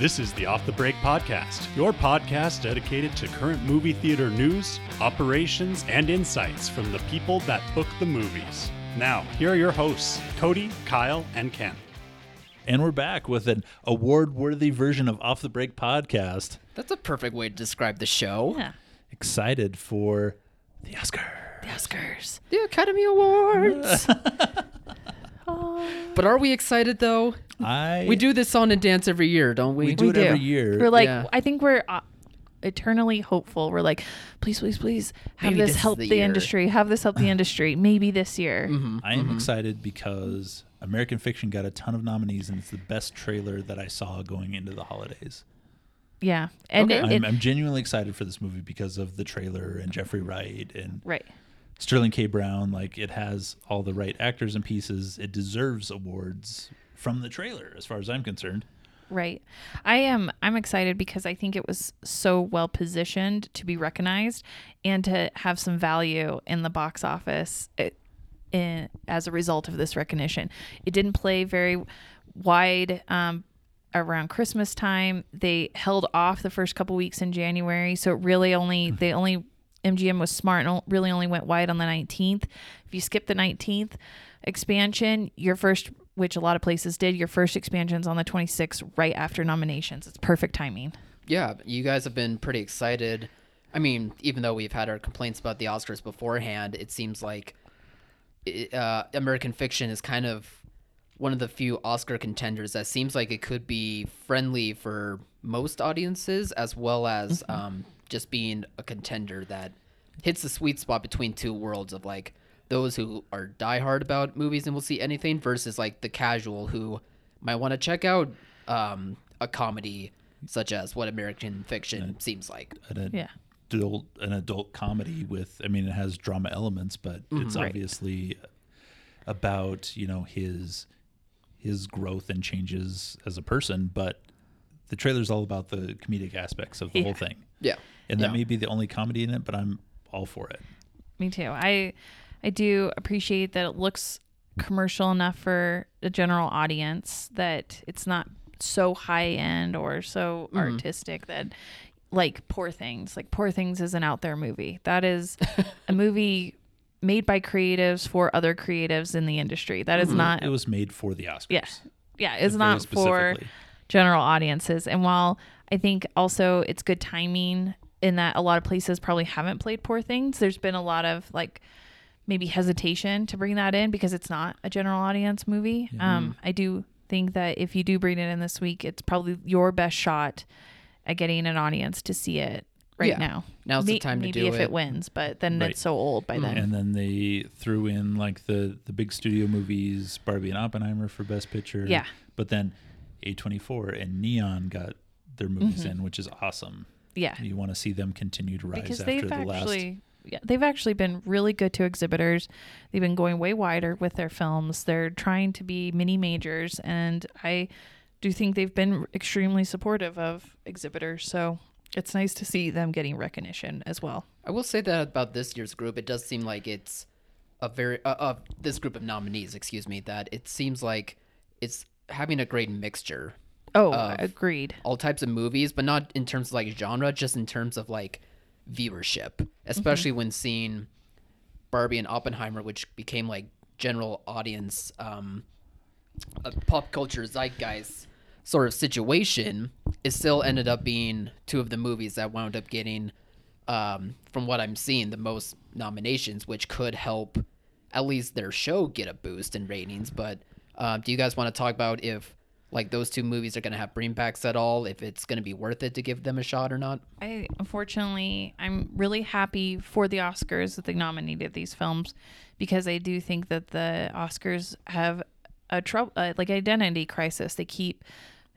This is the Off the Break Podcast, your podcast dedicated to current movie theater news, operations, and insights from the people that book the movies. Now, here are your hosts, Codi, Kyle, and Ken. And we're back with an award worthy version of Off the Break podcast. That's a perfect way to describe the show. Yeah. Excited for the Oscars. The Oscars. The Academy Awards. but are we excited though? I We do this song and dance every year, don't we? we do We it do. every year. We're like, Yeah. I think we're uh, eternally hopeful. We're like, please, please, please have Maybe this this help the the, industry. Have this help the industry. Maybe this year. Mhm, I am mhm. excited because American Fiction got a ton of nominees, and it's the best trailer that I saw going into the holidays. Yeah. And Okay. it, I'm, I'm genuinely excited for this movie because of the trailer and Jeffrey Wright and right. Sterling K. Brown. Like it has all the right actors and pieces. It deserves awards from the trailer, as far as I'm concerned. Right. I am I'm excited because I think it was so well positioned to be recognized and to have some value in the box office eh, in, as a result of this recognition. It didn't play very wide um, around Christmas time. They held off the first couple weeks in January, so it really only they only MGM was smart and really only went wide on the 19th. If you skip the 19th expansion, your first which a lot of places did, your first expansion's on the 26th right after nominations. It's perfect timing. Yeah, you guys have been pretty excited. I mean, even though we've had our complaints about the Oscars beforehand, it seems like uh, American Fiction is kind of one of the few Oscar contenders that seems like it could be friendly for most audiences, as well as um, just being a contender that hits the sweet spot between two worlds of like those who are diehard about movies and will see anything versus like the casual who might want to check out um, a comedy such as what American Fiction seems like. An Yeah. adult, an adult comedy with. I mean, it has drama elements, but it's Right. obviously about you know his his growth and changes as a person. But the trailer's all about the comedic aspects of the Yeah. whole thing, Yeah. And that Yeah. may be the only comedy in it. But I'm all for it. Me too. I I do appreciate that it looks commercial enough for the general audience that it's not so high end or so Mm-hmm. artistic that like Poor Things. Like Poor Things is an out there movie. That is a movie made by creatives for other creatives in the industry. That is not It was made for the Oscars. yeah. Yeah, it's not for general audiences. And while I think also it's good timing in that a lot of places probably haven't played Poor Things, there's been a lot of like maybe hesitation to bring that in because it's not a general audience movie. Um, I do think that if you do bring it in this week, it's probably your best shot at getting an audience to see it right Yeah. now. Now's the May- time to do it. maybe do if it. it wins, but then Right. it's so old by then. And then they threw in like the the big studio movies, Barbie and Oppenheimer for Best Picture. Yeah. But then A24 and Neon got their movies Mm-hmm. in, which is awesome. Yeah. You want to see them continue to rise because after they've the last. actually yeah, they've actually been really good to exhibitors. They've been going way wider with their films. They're trying to be mini majors and I do think they've been extremely supportive of exhibitors. So it's nice to see them getting recognition as well. I will say that about this year's group, it does seem like it's a very uh, uh this group of nominees, excuse me, that it seems like it's having a great mixture, Oh, agreed. all types of movies, but not in terms of like genre, just in terms of like viewership, especially when seeing Barbie and Oppenheimer, which became like general audience, um, a pop culture zeitgeist sort of situation, it still ended up being two of the movies that wound up getting, um, from what I'm seeing, the most nominations, which could help at least their show get a boost in ratings. But uh, do you guys want to talk about if like those two movies are going to have bringbacks at all? If it's going to be worth it to give them a shot or not? I unfortunately I'm really happy for the Oscars that they nominated these films because I do think that the Oscars have a trouble uh, like identity crisis. They keep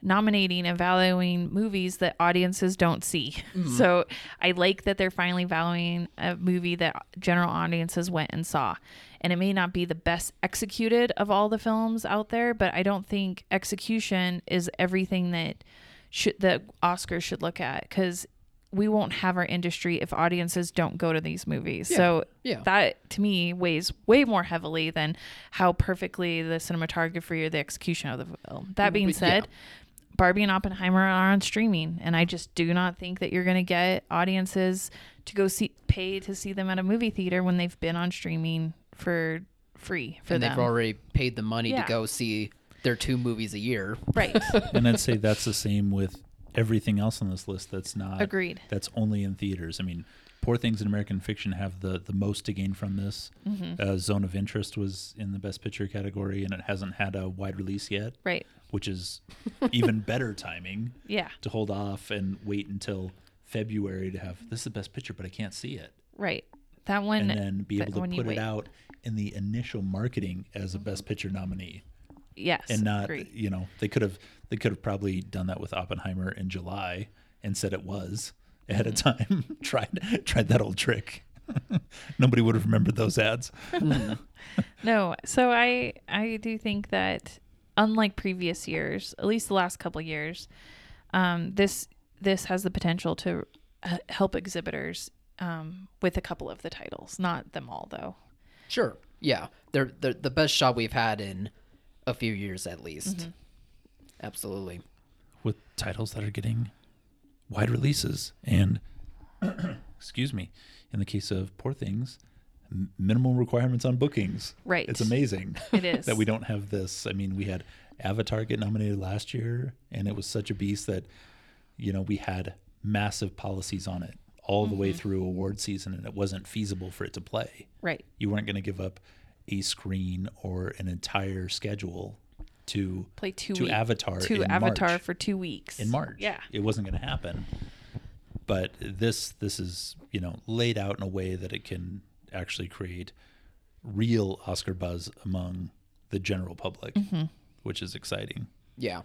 nominating and valuing movies that audiences don't see. So I like that they're finally valuing a movie that general audiences went and saw. And it may not be the best executed of all the films out there, but I don't think execution is everything that should the Oscars should look at because we won't have our industry if audiences don't go to these movies. So yeah. that to me weighs way more heavily than how perfectly the cinematography or the execution of the film. That being yeah. Said, Barbie and Oppenheimer are on streaming, and I just do not think that you're going to get audiences to go see pay to see them at a movie theater when they've been on streaming for free for and them. they've already paid the money Yeah. to go see their two movies a year. right. and I'd say that's the same with everything else on this list that's not Agreed. that's only in theaters. I mean, Poor Things in American Fiction have the the most to gain from this. Mm-hmm. Uh, Zone of Interest was in the Best Picture category, and it hasn't had a wide release yet, Right. which is even better timing Yeah. to hold off and wait until February to have this is the Best Picture, but I can't see it, Right. That one. and then be able to put it. Mm-hmm. out in the initial marketing as a Best Picture nominee. Yes. and not agreed. you know they could have they could have probably done that with Oppenheimer in July and said it was ahead of time. tried tried that old trick. Nobody would have remembered those ads. No, so I I do think that unlike previous years, at least the last couple of years, um, this this has the potential to uh, help exhibitors um, with a couple of the titles, not them all though. Sure. Yeah. They're, they're the best shot we've had in a few years at least. Mm-hmm. Absolutely. With titles that are getting wide releases and excuse me, in the case of Poor Things, m- minimal requirements on bookings. Right. It's amazing. It is. that we don't have this. I mean, we had Avatar get nominated last year, and it was such a beast that, you know, we had massive policies on it all the way Mm-hmm. through award season, and it wasn't feasible for it to play. Right. You weren't going to give up a screen or an entire schedule to Play two to week- Avatar to in Avatar March. for two weeks in March. Yeah. it wasn't going to happen. But this this is you know laid out in a way that it can actually create real Oscar buzz among the general public, Mm-hmm. which is exciting. Yeah.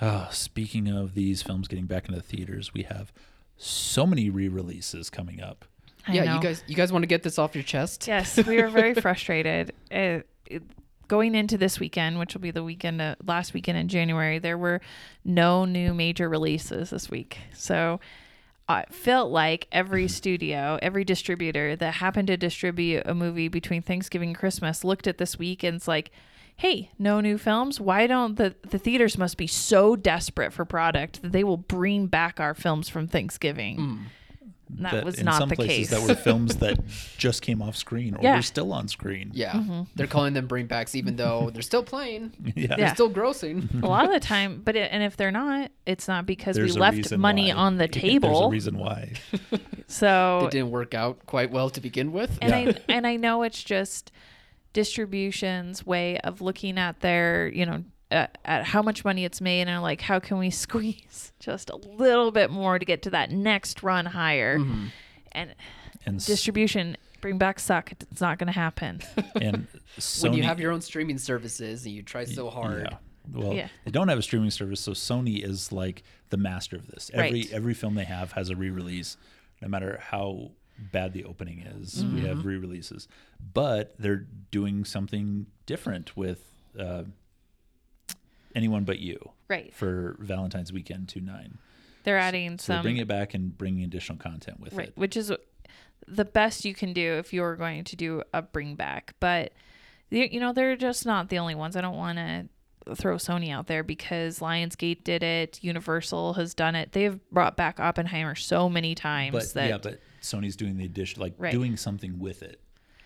Uh, speaking of these films getting back into the theaters, we have so many re-releases coming up. I yeah, know. you guys you guys want to get this off your chest? Yes, we were very frustrated. Uh, it- going into this weekend, which will be the weekend, uh, last weekend in January, there were no new major releases this week. So I felt like every studio, every distributor that happened to distribute a movie between Thanksgiving and Christmas looked at this week and it's like, hey, no new films. Why don't the the theaters must be so desperate for product that they will bring back our films from Thanksgiving? And That, was in not some the places case. that were films that just came off screen or Yeah. were still on screen. Yeah. Mm-hmm. They're calling them bringbacks even though they're still playing. yeah. They're Yeah. still grossing. a lot of the time but it, and if they're not it's not because There's we left money why. on the table. There's a table reason why. so It didn't work out quite well to begin with. and Yeah. i and i know it's just distribution's way of looking at their you know at, at how much money it's made and like how can we squeeze just a little bit more to get to that next run higher Mm-hmm. and And distribution bring back suck it's not going to happen and Sony, when you have your own streaming services and you try so hard. Yeah. Well, Yeah. they don't have a streaming service, so Sony is like the master of this. Every Right. every film they have has a re-release, no matter how bad the opening is. We have Mm-hmm. re-releases, but they're doing something different with uh, anyone but you right for Valentine's weekend two nine. they're adding So some they're bringing it back and bringing additional content with right it. which is the best you can do if you're going to do a bring back but you you know they're just not the only ones i don't want to throw sony out there because lionsgate did it universal has done it they've brought back oppenheimer so many times But that yeah, but Sony's doing the addition, like Right. doing something with it,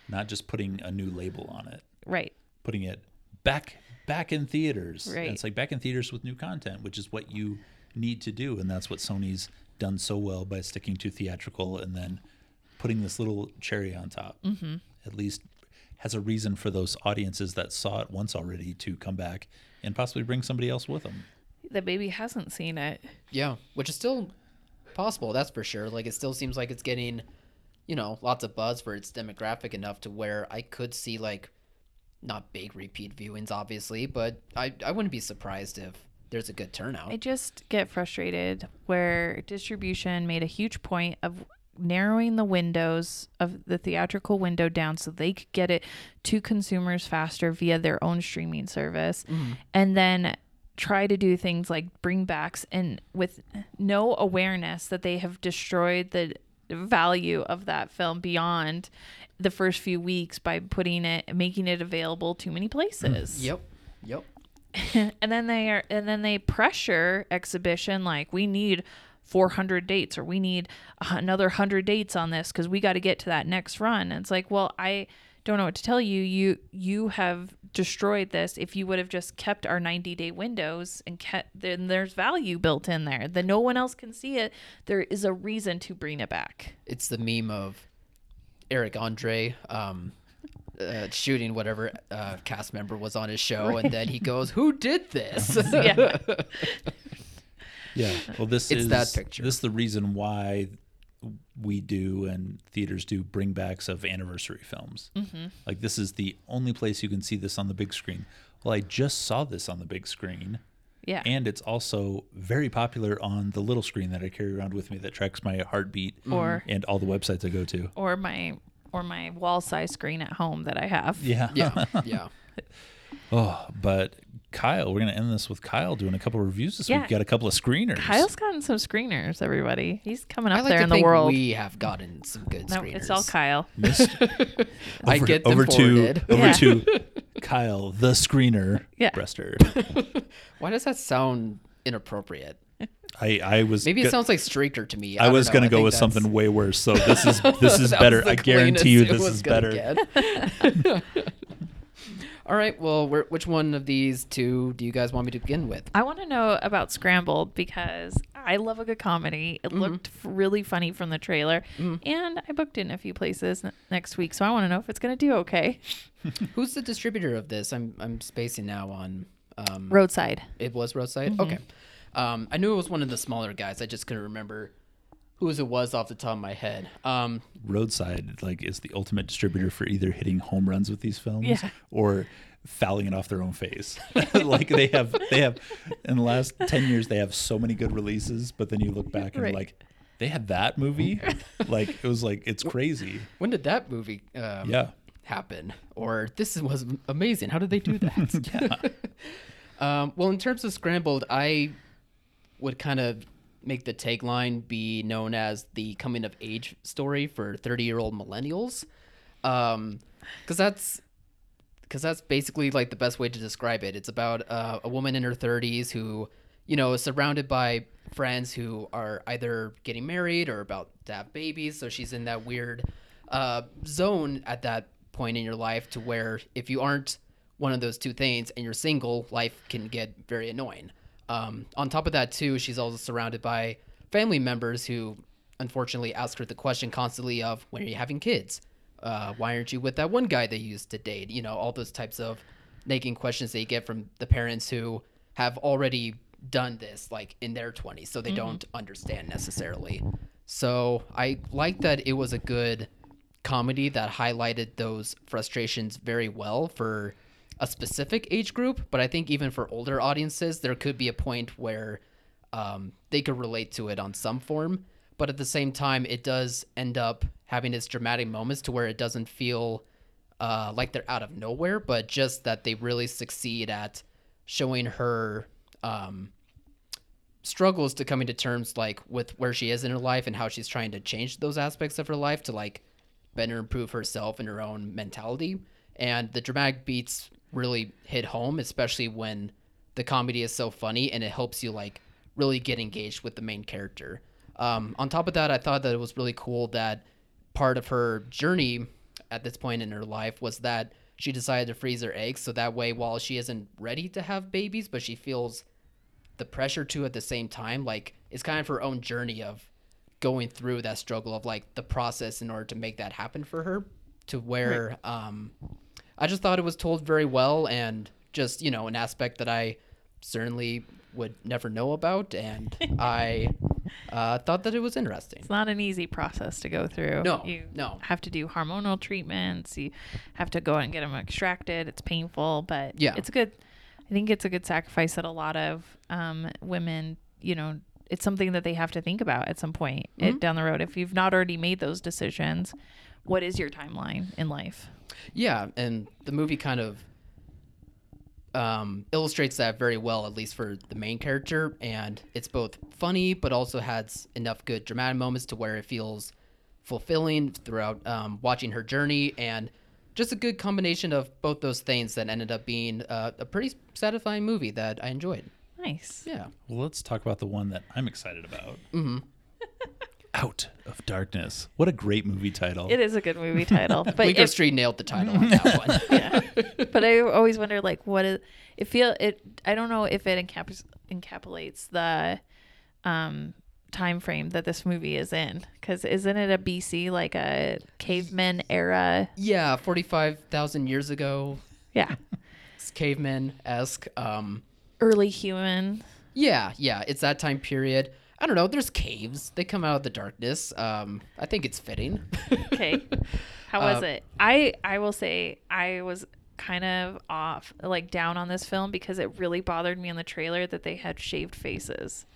not just putting a new label on it. right putting it back back in theaters. And it's like back in theaters with new content, which is what you need to do, and that's what Sony's done so well by sticking to theatrical and then putting this little cherry on top. Mm-hmm. At least has a reason for those audiences that saw it once already to come back and possibly bring somebody else with them. the baby hasn't seen it Yeah, which is still possible, that's for sure. Like it still seems like it's getting, you know, lots of buzz for its demographic enough to where I could see like not big repeat viewings obviously, but I I wouldn't be surprised if there's a good turnout. I just get frustrated where distribution made a huge point of narrowing the windows of the theatrical window down so they could get it to consumers faster via their own streaming service mm-hmm. and then try to do things like bring backs and with no awareness that they have destroyed the value of that film beyond the first few weeks by putting it making it available too many places. Yep. Yep. and then they are and then they pressure exhibition like we need 400 dates or we need another 100 dates on this because we got to get to that next run and it's like well i don't know what to tell you you you have destroyed this if you would have just kept our 90 day windows and kept then there's value built in there that no one else can see it there is a reason to bring it back It's the meme of Eric Andre um, uh, shooting whatever uh, cast member was on his show, and then he goes, "Who did this?" yeah Yeah. Well, this It's is that picture. This is the reason why we do and theaters do bringbacks of anniversary films. Mm-hmm. Like this is the only place you can see this on the big screen. Well, I just saw this on the big screen, yeah and it's also very popular on the little screen that I carry around with me that tracks my heartbeat Or- mm-hmm. and all the websites I go to. or my or my wall size screen at home that i have Yeah. yeah, yeah. Oh, but Kyle, we're gonna end this with Kyle doing a couple of reviews this Yeah. week. Got a couple of screeners. Kyle's gotten some screeners, everybody. He's coming up like there to in the world. we have gotten some good no, screeners. it's all Kyle. Missed- I over, get them over to over Yeah. to Kyle, the screener, Yeah. Brester. Why does that sound inappropriate? I I was Maybe it go- sounds like streaker to me. I, don't was know. gonna I go with that's- something way worse. So this is this is better. I guarantee you this is better. All right. Well, which one of these two do you guys want me to begin with? I want to know about Scrambled because I love a good comedy. It looked really funny from the trailer, and I booked it in a few places n- next week. So I want to know if it's going to do okay. Who's the distributor of this? I'm I'm spacing now on. Um, Roadside. it was Roadside. Okay. Um, I knew it was one of the smaller guys. I just couldn't remember whose it was off the top of my head. Um, Roadside like is the ultimate distributor for either hitting home runs with these films Yeah. or fouling it off their own face. like they have they have in the last ten years they have so many good releases, but then you look back and Right. like, they had that movie? like it was like it's crazy. when did that movie? Um, Yeah. happen or this was amazing how did they do that um, well in terms of scrambled i would kind of make the tagline be known as the coming of age story for 30 year old millennials um because that's because that's basically like the best way to describe it. It's about uh, a woman in her 30s who you know is surrounded by friends who are either getting married or about to have babies. So she's in that weird uh, zone at that point in your life to where if you aren't one of those two things and you're single life can get very annoying. Um, on top of that too she's also surrounded by family members who unfortunately ask her the question constantly of when are you having kids uh, why aren't you with that one guy they used to date? You know all those types of nagging questions you get from the parents who have already done this like in their 20s so they don't understand necessarily. So i like that it was a good comedy that highlighted those frustrations very well for a specific age group but i think even for older audiences there could be a point where um, they could relate to it on some form but at the same time it does end up having its dramatic moments to where it doesn't feel uh, like they're out of nowhere but just that they really succeed at showing her um, struggles to coming to terms like with where she is in her life and how she's trying to change those aspects of her life to like better improve herself and her own mentality. And the dramatic beats really hit home especially when the comedy is so funny and it helps you like really get engaged with the main character um, on top of that i thought that it was really cool that part of her journey at this point in her life was that she decided to freeze her eggs. So that way while she isn't ready to have babies but she feels the pressure to at the same time like it's kind of her own journey of going through that struggle of like the process in order to make that happen for her to where um i just thought it was told very well and just you know an aspect that i certainly would never know about. And i uh, thought that it was interesting It's not an easy process to go through. No, you no. have to do hormonal treatments. You have to go out and get them extracted. It's painful, but Yeah. it's a good. I think it's a good sacrifice that a lot of um, women, you know, it's something that they have to think about at some point Mm-hmm. it, down the road. If you've not already made those decisions, what is your timeline in life? Yeah, and the movie kind of um, illustrates that very well, at least for the main character. And it's both funny, but also has enough good dramatic moments to where it feels fulfilling throughout um, watching her journey. And just a good combination of both those things that ended up being uh, a pretty satisfying movie that I enjoyed. Nice. Yeah. Well, let's talk about the one that I'm excited about. Mm-hmm. Out of Darkness. What a great movie title. It is a good movie title, but Bleecker if, Street nailed the title on that one. yeah. but I always wonder like what is it feel it I don't know if it encaps, encapsulates the um time frame that this movie is in cuz isn't it a BC like a caveman era yeah, 45,000 years ago, yeah it's caveman esque. Um, early human yeah, yeah, it's that time period. I don't know. There's caves. They come out of the darkness. Um, I think it's fitting. okay how was Uh, it I I will say I was kind of off like down on this film because it really bothered me in the trailer that they had shaved faces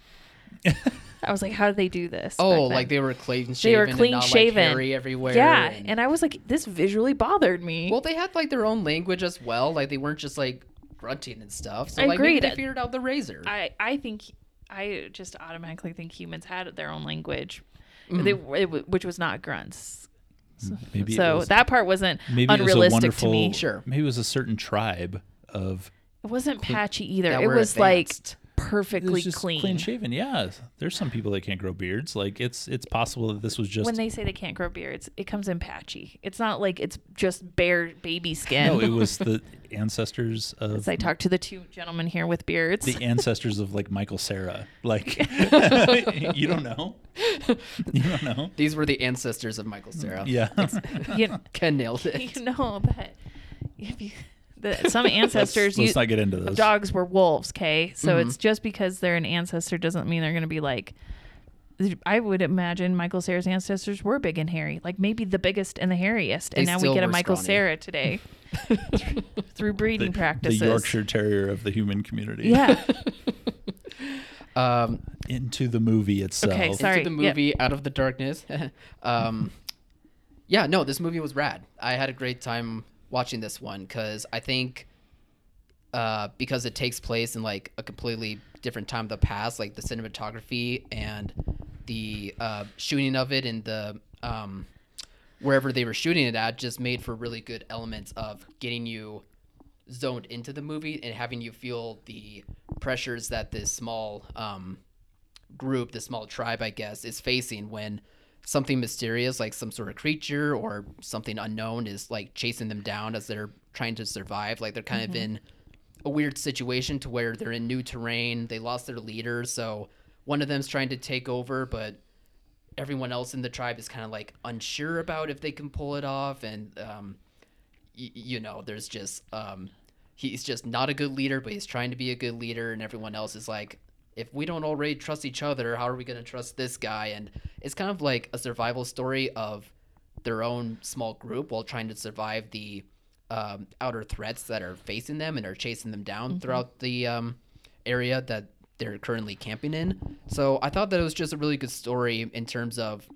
I was like how did they do this oh, like they were clean shaven. They were and clean not, shaven. Like, hairy everywhere. Yeah, and- and I was like, this visually bothered me. Well, they had like their own language as well. Like they weren't just like grunting and stuff. So I like maybe agreed. they figured out the razor. I I think I just automatically think humans had their own language, Mm-hmm. they, it, which was not grunts. maybe so was, that part wasn't maybe it was a unrealistic wonderful, to me. Sure. Maybe it was a certain tribe of It wasn't patchy either. It were was like advanced. it perfectly was just clean. clean shaven. Yeah, there's some people that can't grow beards. Like it's it's possible that this was just when they say they can't grow beards, it comes in patchy. It's not like it's just bare baby skin. no, it was the ancestors of As I talked to the two gentlemen here with beards. the ancestors of like Michael Cera. Like you don't know, you don't know. These were the ancestors of Michael Cera. Yeah, you, Ken nailed it. you know that if you, that some ancestors let's, let's use not get into this. dogs were wolves, okay? So Mm-hmm. it's just because they're an ancestor doesn't mean they're going to be like. I would imagine Michael Cera's ancestors were big and hairy, like maybe the biggest and the hairiest, and They now we get a Michael scrawny. Cera today through breeding the, practices. the Yorkshire Terrier of the human community. Yeah. Um, into the movie itself. Okay, Sorry, into the yep. movie Out of the Darkness. um, yeah, no, this movie was rad. I had a great time watching this one because I think uh, because it takes place in like a completely different time of the past, like the cinematography and the uh, shooting of it and the um, wherever they were shooting it at just made for really good elements of getting you zoned into the movie and having you feel the pressures that this small um, group, this small tribe, I guess, is facing when something mysterious, like some sort of creature or something unknown, is like chasing them down as they're trying to survive. Like they're kind of in a weird situation to where they're in new terrain. They lost their leader, so one of them's trying to take over, but everyone else in the tribe is kind of like unsure about if they can pull it off, and um, y- you know, there's just um, he's just not a good leader, but he's trying to be a good leader, and everyone else is like, if we don't already trust each other, how are we going to trust this guy? And it's kind of like a survival story of their own small group while trying to survive the um, outer threats that are facing them and are chasing them down throughout the um, area that they're currently camping in. So I thought that it was just a really good story in terms of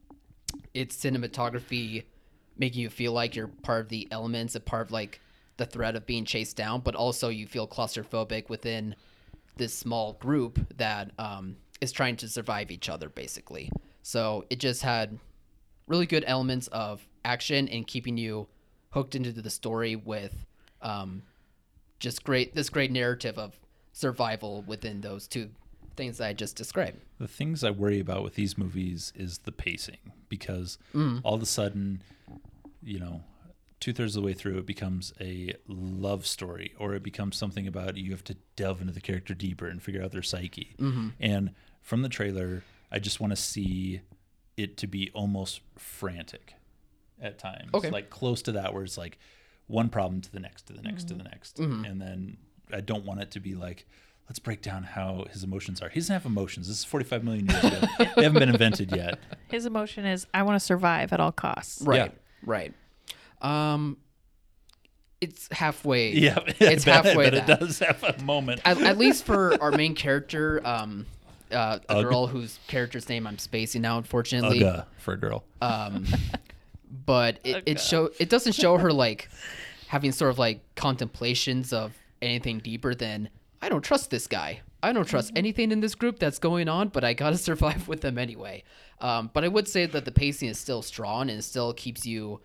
its cinematography making you feel like you're part of the elements, a part of like the threat of being chased down, but also you feel claustrophobic within this small group that um, is trying to survive each other, basically. So it just had really good elements of action and keeping you hooked into the story with um, just great this great narrative of survival within those two things that I just described. The things I worry about with these movies is the pacing because Mm. all of a sudden, you know, two thirds of the way through, it becomes a love story or it becomes something about you have to delve into the character deeper and figure out their psyche. Mm-hmm. And from the trailer, I just want to see it to be almost frantic at times. Okay. Like close to that, where it's like one problem to the next, to the next, Mm-hmm. to the next. And then I don't want it to be like, let's break down how his emotions are. He doesn't have emotions. This is 45 million years ago. they haven't been invented yet. His emotion is, I want to survive at all costs. Right. Yeah. Right. Um, it's halfway. Yeah, It's bet- halfway But it does have a moment. At, at least for our main character, um, uh, a Ugh. girl whose character's name I'm spacing now, unfortunately. Ugga for a girl. Um, but it, it show it doesn't show her like having sort of like contemplations of anything deeper than I don't trust this guy. I don't trust anything in this group that's going on, but I gotta survive with them anyway. Um, but I would say that the pacing is still strong and it still keeps you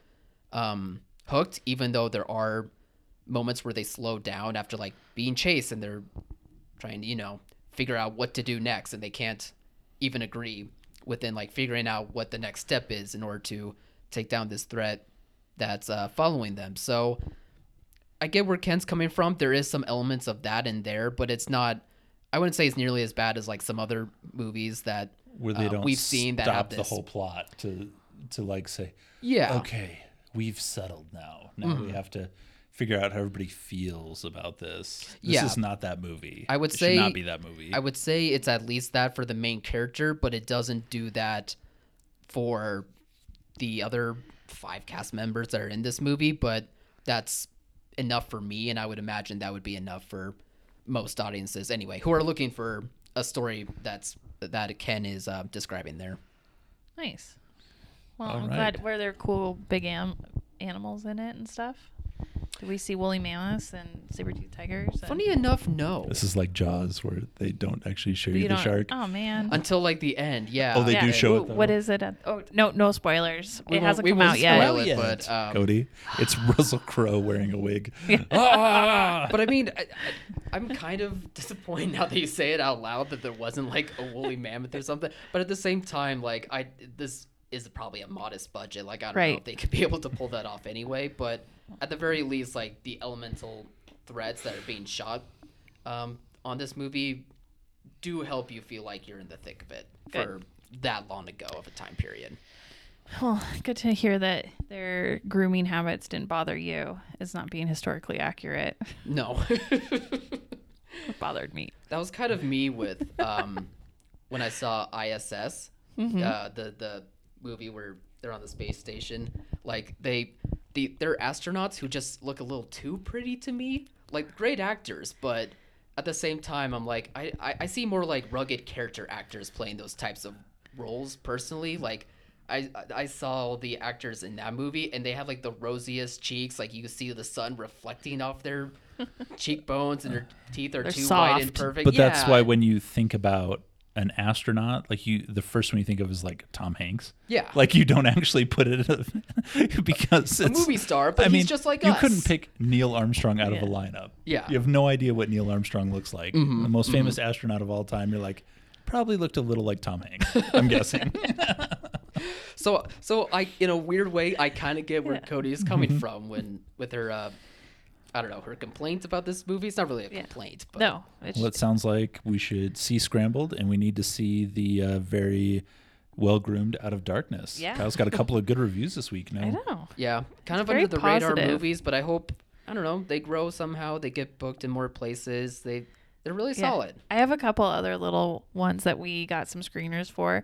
um, hooked, even though there are moments where they slow down after like being chased and they're trying to, you know, figure out what to do next and they can't even agree within like figuring out what the next step is in order to take down this threat that's uh, following them. So I get where Ken's coming from. There is some elements of that in there, but it's not. I wouldn't say it's nearly as bad as like some other movies that where they uh, don't we've seen that stop have the whole plot to to like say, Yeah. okay, we've settled now. Now we have to figure out how everybody feels about this. This Yeah. is not that movie. I would It say should not be that movie. I would say it's at least that for the main character, but it doesn't do that for the other five cast members that are in this movie. But that's enough for me, and I would imagine that would be enough for most audiences anyway, who are looking for a story that's that Ken is uh, describing there. Nice. Well, All I'm right. glad. Were there cool big am- animals in it and stuff? Did we see woolly mammoths and saber-toothed tigers? and- Funny enough, no. this is like Jaws, where they don't actually show you, You the don't- shark. Oh man. Until like the end, yeah. Oh, they do show it, wh- though. What is it? at- Oh no, no spoilers. We it won't- hasn't we come won't out yet. spoil it, Yet, but, um, Codi, it's Russell Crowe wearing a wig. Ah! But I mean, I, I, I'm kind of disappointed now that you say it out loud that there wasn't like a woolly mammoth or something. But at the same time, like I this is probably a modest budget. Like I don't know if they could be able to pull that off anyway. But at the very least, like the elemental threads that are being shot um, on this movie do help you feel like you're in the thick of it Good. for that long ago of a time period. Well, good to hear that their grooming habits didn't bother you. As not being historically accurate. No. It bothered me. that was kind of me with um, when I saw ISS, uh, the the movie where they're on the space station. Like they, the they're astronauts who just look a little too pretty to me. Like great actors, but at the same time, I'm like I I, I see more like rugged character actors playing those types of roles. Personally, like. I, I saw the actors in that movie and they have like the rosiest cheeks like you can see the sun reflecting off their cheekbones and their teeth are They're too white and soft. perfect But that's why when you think about an astronaut, like you, the first one you think of is like Tom Hanks. Yeah. Like you don't actually put it because a it's a movie star, but I mean, he's just like you us. couldn't pick Neil Armstrong out of a lineup. Yeah. you have no idea what Neil Armstrong looks like. Mm-hmm, The most famous astronaut of all time. You're like, probably looked a little like Tom Hanks. I'm guessing. So, so I, in a weird way, I kind of get where Yeah. Codi is coming from when with her, uh, I don't know, her complaint about this movie. It's not really a Yeah. complaint, but No, well, it sounds like we should see Scrambled, and we need to see the uh, very well groomed Out of Darkness. Yeah. Kyle's got a couple of good reviews this week. No, I know. yeah, kind of under the radar movies. But I hope I don't know they grow somehow. They get booked in more places. They they're really Yeah. solid. I have a couple other little ones that we got some screeners for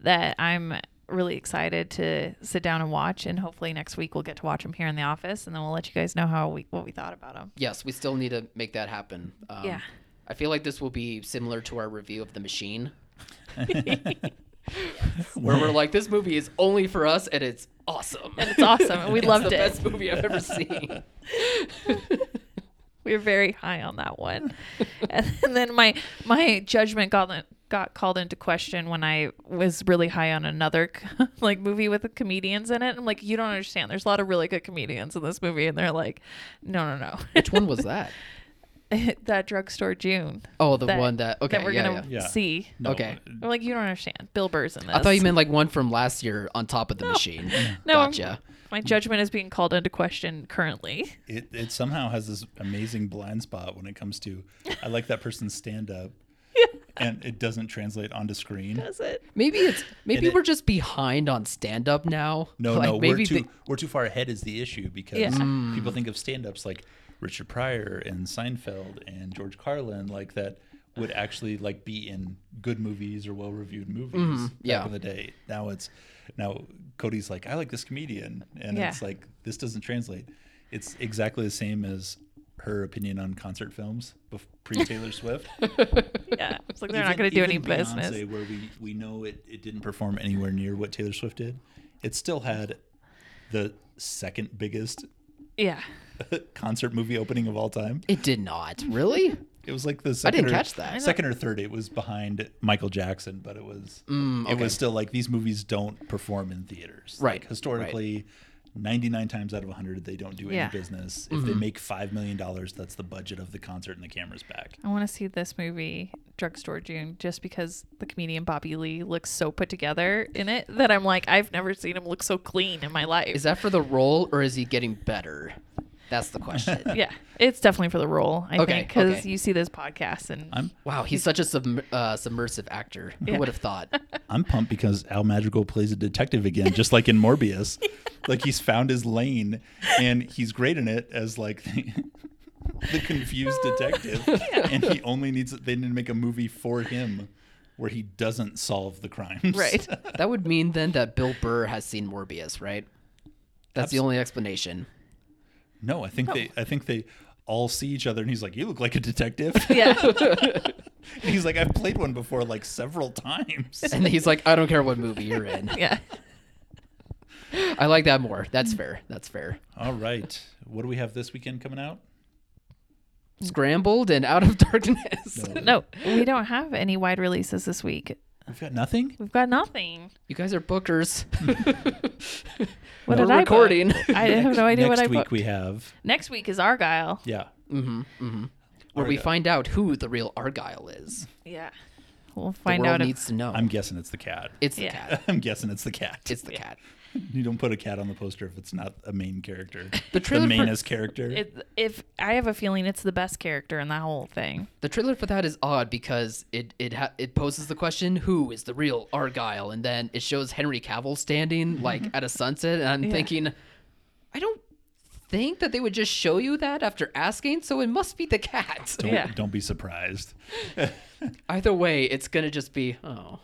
that I'm really excited to sit down and watch and hopefully next week we'll get to watch them here in the office and then we'll let you guys know how we what we thought about them. Yes, we still need to make that happen. Um, Yeah. I feel like this will be similar to our review of The Machine. Where we're like, this movie is only for us and it's awesome. And it's awesome and we It's loved the it. best movie I've ever seen. We were very high on that one. and then my my judgment got got called into question when I was really high on another like movie with the comedians in it. I'm like, you don't understand. There's a lot of really good comedians in this movie, and they're like, no, no, no. Which one was that? no, that drugstore June. Oh, the that- one that okay, that we're yeah, gonna yeah. Yeah. see. No, Okay. I'm like, you don't understand. Bill Burr's in this. I thought you meant like one from last year on top of the machine. No, I'm- gotcha. my judgment is being called into question currently. It, it somehow has this amazing blind spot when it comes to I like that person's stand up and it doesn't translate onto screen. Does it? Maybe it's maybe it- we're just behind on stand up now. No, like, no, we're maybe too they- we're too far ahead is the issue because Yeah. people think of stand ups like Richard Pryor and Seinfeld and George Carlin like that would actually like be in good movies or well reviewed movies back Mm-hmm. yeah. in the day. Now it's now Codi's like, I like this comedian and Yeah. it's like this doesn't translate. It's exactly the same as her opinion on concert films pre Taylor Swift. Yeah. It's like they're not going to do any even business. Beyonce, where we, we know it, it didn't perform anywhere near what Taylor Swift did, it still had the second biggest Yeah. concert movie opening of all time. it did not really. It was like the I second didn't or, catch that. second or third. It was behind Michael Jackson, but it was Mm, it was still like these movies don't perform in theaters. Right, Like, historically, 99 times out of 100 they don't do any Yeah. business. If they make 5 million dollars, that's the budget of the concert and the camera's back. I want to see this movie, Drugstore June, just because the comedian Bobby Lee looks so put together in it that I'm like, I've never seen him look so clean in my life. Is that for the role or is he getting better? That's the question. yeah, it's definitely for the role. I Okay, think because okay. you see this podcast and I'm Wow, he's such a sub- uh, submersive actor. Who would have thought? I'm pumped because Al Madrigal plays a detective again, just like in Morbius. like he's found his lane, and he's great in it as like the, the confused detective. And he only needs they need to make a movie for him where he doesn't solve the crimes. right. That would mean then that Bill Burr has seen Morbius, right? That's the only explanation. no, I think they I think they all see each other, and he's like, "You look like a detective." yeah, And he's like, "I've played one before, like several times." And he's like, I don't care what movie you're in. yeah. I like that more. That's fair. That's fair. All right, what do we have this weekend coming out? Scrambled and out of darkness. No, we don't have any wide releases this week. We've got nothing. We've got nothing. You guys are bookers. What We're did I book? recording. I have no idea Next what I booked. Next week we have Next week is Argylle. yeah. mm-hmm, mm-hmm. Where we find out who the real Argylle is. Yeah, we'll The find world out. If, needs to know. I'm guessing it's the cat. it's the Yeah. cat. I'm guessing it's the cat. It's the cat. you don't put a cat on the poster if it's not a main character. The trailer for- mainest character. it, if I have a feeling it's the best character in that whole thing. The trailer for that is odd because it it ha- it poses the question, who is the real Argylle? And then it shows Henry Cavill standing mm-hmm. like at a sunset, and I'm Yeah. thinking, I don't think that they would just show you that after asking, so it must be the cat. don't, Yeah. don't be surprised. Either way, it's gonna just be oh.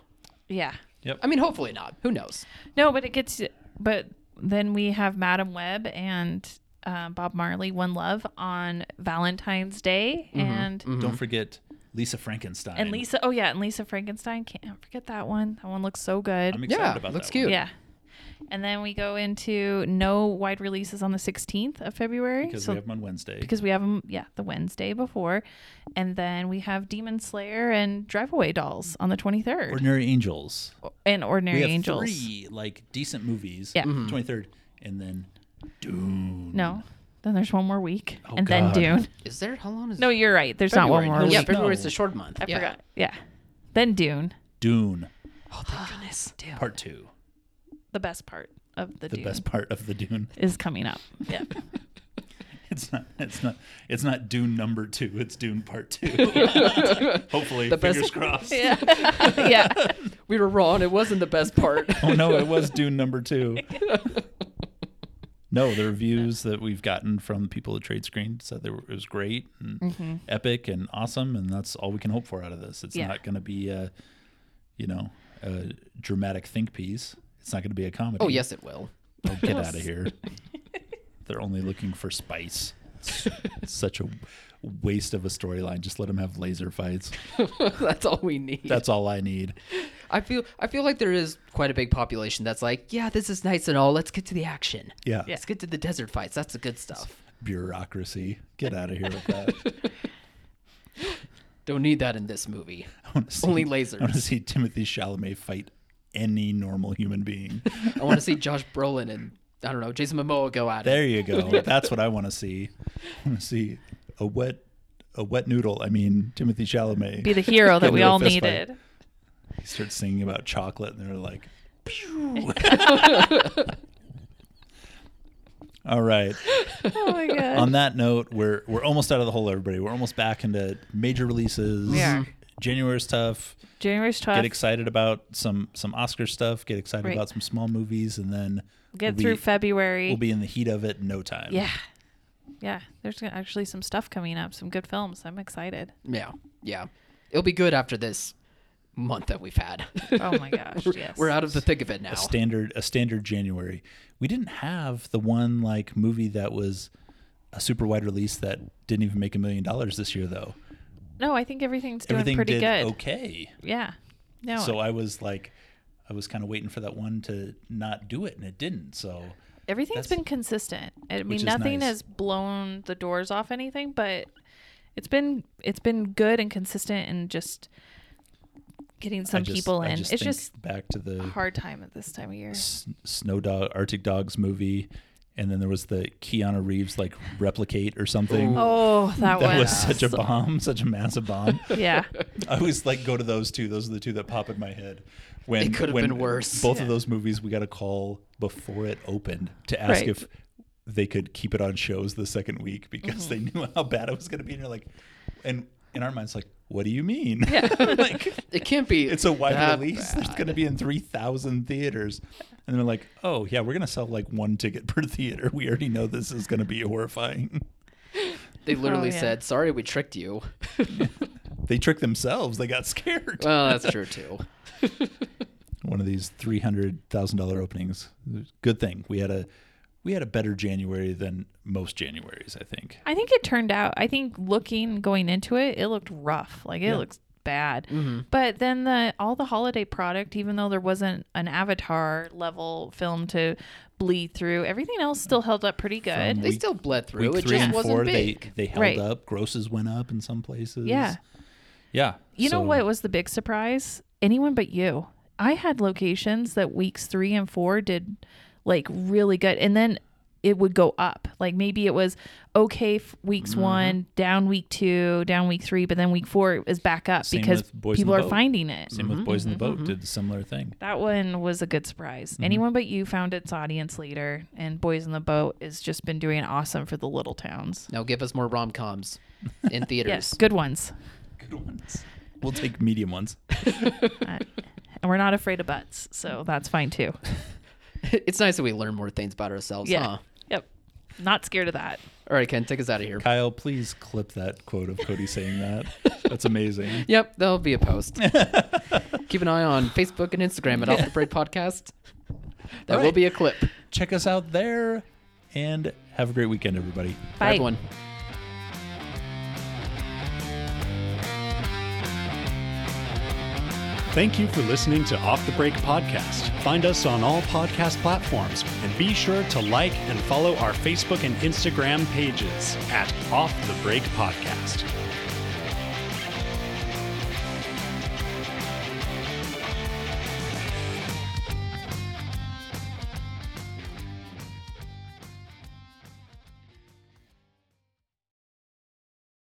Yeah. Yep. I mean, hopefully not. Who knows? No, but it gets. But then we have Madame Web and uh, Bob Marley, One Love on Valentine's Day, and Don't forget Lisa Frankenstein. and Lisa. Oh yeah, and Lisa Frankenstein. Can't forget that one. That one looks so good. I'm excited Yeah, about looks that cute. one. Yeah. And then we go into no wide releases on the 16th of February. because so we have them on Wednesday. because we have them, yeah, the Wednesday before, and then we have Demon Slayer and Drive Away Dolls on the 23rd, Ordinary Angels. and Ordinary we have Angels. three like decent movies. Yeah. Mm-hmm. Twenty third, and then Dune. No, then there's one more week, Oh, and then Dune. Is there how long is No, you're right. There's not one more No, week. Yeah, Wait, February is no. a short month. I yeah. forgot. Yeah. Then Dune, Dune Oh thank goodness. Part Two. The best part of the, The Dune, best part of the Dune. is coming up. Yeah. It's not. It's not. It's not Dune number two. It's Dune Part Two. Hopefully, The best- fingers crossed. yeah. yeah. We were wrong. It wasn't the best part. Oh no, it was Dune number two. No, the reviews that we've gotten from people at Trade Screen said they were, it was great and mm-hmm. epic and awesome, and that's all we can hope for out of this. It's Yeah. not going to be a, you know, a dramatic think piece. It's not going to be a comedy. oh yes, it will. Oh, get out of here. They're only looking for spice. It's, it's such a waste of a storyline. Just let them have laser fights. That's all we need. That's all I need. I feel I feel like there is quite a big population that's like, yeah, this is nice and all. Let's get to the action. Yeah. Let's get to the desert fights. That's the good stuff. Bureaucracy. Get out of here with that. Don't need that in this movie. I wanna see, Only lasers. I want to see Timothée Chalamet fight any normal human being. I want to see Josh Brolin and I don't know Jason Momoa go at it. There you go. That's what I want to see. I want to see a wet, a wet noodle. I mean, Timothée Chalamet. Be the hero that we all fist fight. needed. He starts singing about chocolate, and they're like, "Pew." All right. Oh my god. On that note, we're we're almost out of the hole, everybody. We're almost back into major releases. We are. January's tough. January's tough. Get excited about some some Oscar stuff. Get excited Right. about some small movies, and then Get we'll through be, February. We'll be in the heat of it in no time. yeah. Yeah. There's actually some stuff coming up. Some good films. I'm excited. Yeah, yeah. It'll be good after this month that we've had. Oh my gosh. we're, yes. we're out of the thick of it now. a standard a standard January. We didn't have the one like movie that was a super wide release that didn't even make a million dollars this year though. No, I think everything's doing Everything pretty did good. okay. Yeah. No. So I was like I was kind of waiting for that one to not do it and it didn't. So everything's been consistent. I mean, nothing nice. has blown the doors off anything, but it's been it's been good and consistent and just getting some just- people in. just it's just back to the hard time at this time of year. S- Snow Dog Arctic Dogs movie and then there was the Keanu Reeves like replicate or something. Oh, that, That was, was such a bomb, such a massive bomb. yeah. I always like go to those two. Those are the two that pop in my head. When It could have been worse. Both Yeah. of those movies, we got a call before it opened to ask Right. if they could keep it on shows the second week because they Mm-hmm. knew how bad it was going to be. And you're like, and in our minds, like, what do you mean? Yeah. like, It can't be. it's a wide that release. There's bad. going to be in 3,000 theaters. And they're like, oh, yeah, we're going to sell like one ticket per theater. We already know this is going to be horrifying. They oh, literally yeah. said, "Sorry, we tricked you." They tricked themselves. They got scared. well, that's true too. one of these three hundred thousand dollar openings. Good thing we had a we had a better January than most Januaries. I think. I think it turned out. I think looking going into it, it looked rough. Like it Yeah. looks bad. Mm-hmm. But then the all the holiday product, even though there wasn't an Avatar level film to bleed through, everything else still held up pretty good. From They Week- still bled through. Week It three just and wasn't four, big. they they held Right. up. Grosses went up in some places. Yeah. yeah. You know what was the big surprise? Anyone but you. I had locations that weeks three and four did like really good, and then it would go up. Like maybe it was okay f- weeks Mm-hmm. one, down week two, down week three, but then week four is back up Same because with Boys in people are finding it. Same with Boys in the Boat did a similar thing. That one was a good surprise. Mm-hmm. Anyone but you found its audience leader, and Boys in the Boat has just been doing awesome for the little towns. Now give us more rom coms in theaters. Yes, good ones. Good ones. We'll take medium ones. Uh, and we're not afraid of butts, so that's fine too. it's nice that we learn more things about ourselves, Yeah. huh? Yep. Not scared of that. All right, Ken, take us out of here. Kyle, please clip that quote of Codi saying that. That's amazing. Yep, there'll be a post. Keep an eye on Facebook and Instagram at Off the Break Podcast. That All will be a clip. Check us out there, and have a great weekend, everybody. Bye, Bye. everyone. Thank you for listening to Off the Break Podcast. Find us on all podcast platforms and be sure to like and follow our Facebook and Instagram pages at Off the Break Podcast.